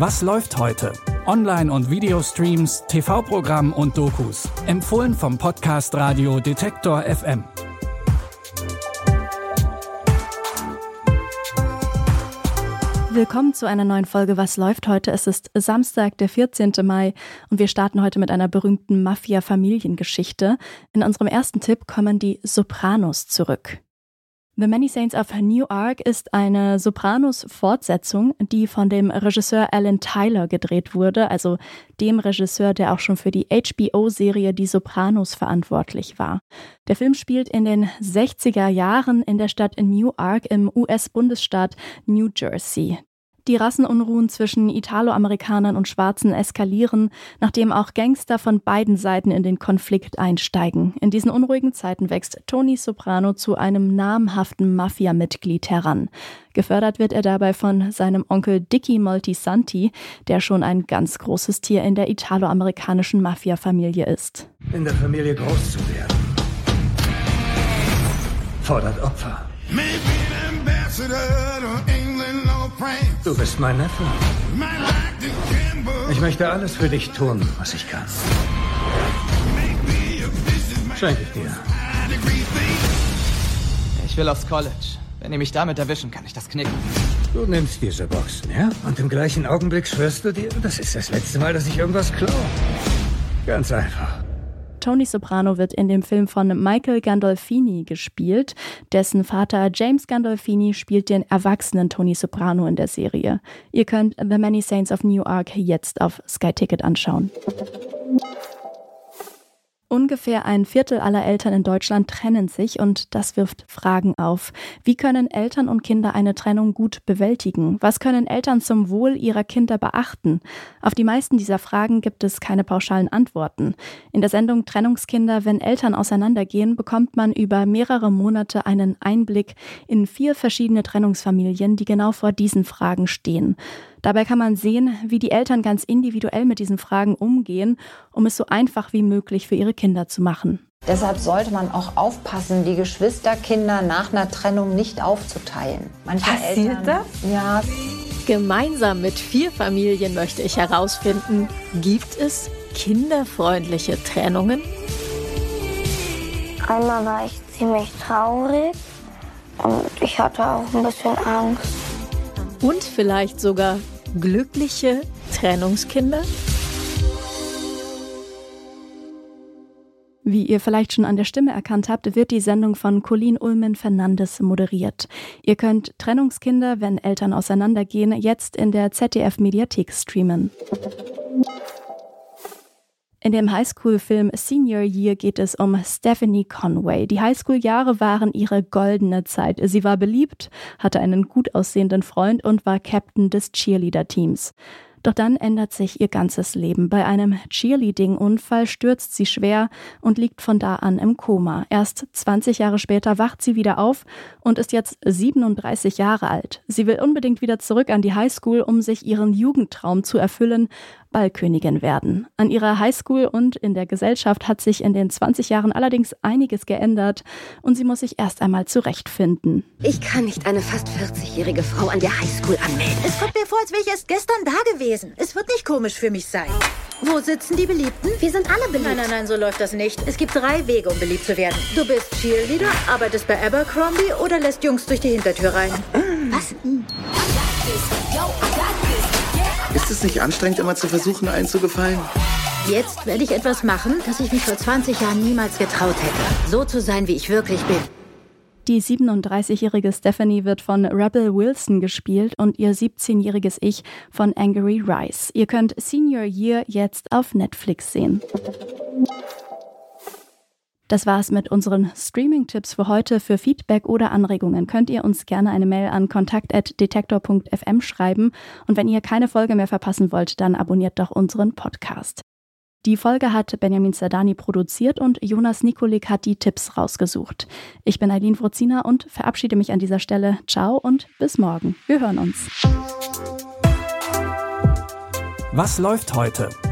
Was läuft heute? Online- und Videostreams, TV-Programm und Dokus. Empfohlen vom Podcast Radio Detektor FM. Willkommen zu einer neuen Folge Was läuft heute? Es ist Samstag, der 14. Mai und wir starten heute mit einer berühmten Mafia-Familiengeschichte. In unserem ersten Tipp kommen die Sopranos zurück. The Many Saints of New Ark ist eine Sopranos-Fortsetzung, die von dem Regisseur Alan Tyler gedreht wurde, also dem Regisseur, der auch schon für die HBO-Serie Die Sopranos verantwortlich war. Der Film spielt in den 60er Jahren in der Stadt New Ark im US-Bundesstaat New Jersey. Die Rassenunruhen zwischen Italoamerikanern und Schwarzen eskalieren, nachdem auch Gangster von beiden Seiten in den Konflikt einsteigen. In diesen unruhigen Zeiten wächst Tony Soprano zu einem namhaften Mafia-Mitglied heran. Gefördert wird er dabei von seinem Onkel Dicky Moltisanti, der schon ein ganz großes Tier in der italoamerikanischen Mafia-Familie ist. In der Familie groß zu werden, fordert Opfer. Du bist mein Neffe. Ich möchte alles für dich tun, was ich kann. Schenke ich dir. Ich will aufs College. Wenn ihr mich damit erwischen, kann ich das knicken. Du nimmst diese Boxen, ja? Und im gleichen Augenblick schwörst du dir, das ist das letzte Mal, dass ich irgendwas klaue. Ganz einfach. Tony Soprano wird in dem Film von Michael Gandolfini gespielt. Dessen Vater James Gandolfini spielt den erwachsenen Tony Soprano in der Serie. Ihr könnt The Many Saints of New Ark jetzt auf Sky Ticket anschauen. Ungefähr ein Viertel aller Eltern in Deutschland trennen sich und das wirft Fragen auf. Wie können Eltern und Kinder eine Trennung gut bewältigen? Was können Eltern zum Wohl ihrer Kinder beachten? Auf die meisten dieser Fragen gibt es keine pauschalen Antworten. In der Sendung Trennungskinder, wenn Eltern auseinandergehen, bekommt man über mehrere Monate einen Einblick in vier verschiedene Trennungsfamilien, die genau vor diesen Fragen stehen. Dabei kann man sehen, wie die Eltern ganz individuell mit diesen Fragen umgehen, um es so einfach wie möglich für ihre Kinder zu machen. Deshalb sollte man auch aufpassen, die Geschwisterkinder nach einer Trennung nicht aufzuteilen. Manche Passiert Eltern, das? Ja. Gemeinsam mit vier Familien möchte ich herausfinden, gibt es kinderfreundliche Trennungen? Einmal war ich ziemlich traurig und ich hatte auch ein bisschen Angst und vielleicht sogar glückliche Trennungskinder? Wie ihr vielleicht schon an der Stimme erkannt habt, wird die Sendung von Colleen Ulmen Fernandes moderiert. Ihr könnt Trennungskinder, wenn Eltern auseinandergehen, jetzt in der ZDF Mediathek streamen. In dem Highschool-Film Senior Year geht es um Stephanie Conway. Die Highschool-Jahre waren ihre goldene Zeit. Sie war beliebt, hatte einen gut aussehenden Freund und war Captain des Cheerleader-Teams. Doch dann ändert sich ihr ganzes Leben. Bei einem Cheerleading-Unfall stürzt sie schwer und liegt von da an im Koma. Erst 20 Jahre später wacht sie wieder auf und ist jetzt 37 Jahre alt. Sie will unbedingt wieder zurück an die Highschool, um sich ihren Jugendtraum zu erfüllen, Ballkönigin werden. An ihrer Highschool und in der Gesellschaft hat sich in den 20 Jahren allerdings einiges geändert und sie muss sich erst einmal zurechtfinden. Ich kann nicht eine fast 40-jährige Frau an der Highschool anmelden. Es kommt mir vor, als wäre ich erst gestern da gewesen. Es wird nicht komisch für mich sein. Wo sitzen die Beliebten? Wir sind alle beliebt. Nein, nein, nein, so läuft das nicht. Es gibt drei Wege, um beliebt zu werden. Du bist Cheerleader, arbeitest bei Abercrombie oder lässt Jungs durch die Hintertür rein. Was? Ist es nicht anstrengend, immer zu versuchen, allen zu gefallen? Jetzt werde ich etwas machen, das ich mich vor 20 Jahren niemals getraut hätte. So zu sein, wie ich wirklich bin. Die 37-jährige Stephanie wird von Rebel Wilson gespielt und ihr 17-jähriges Ich von Angry Rice. Ihr könnt Senior Year jetzt auf Netflix sehen. Das war's mit unseren Streaming-Tipps für heute. Für Feedback oder Anregungen könnt ihr uns gerne eine Mail an kontakt.detektor.fm schreiben. Und wenn ihr keine Folge mehr verpassen wollt, dann abonniert doch unseren Podcast. Die Folge hat Benjamin Zerdani produziert und Jonas Nikolik hat die Tipps rausgesucht. Ich bin Eileen Frozina und verabschiede mich an dieser Stelle. Ciao und bis morgen. Wir hören uns. Was läuft heute?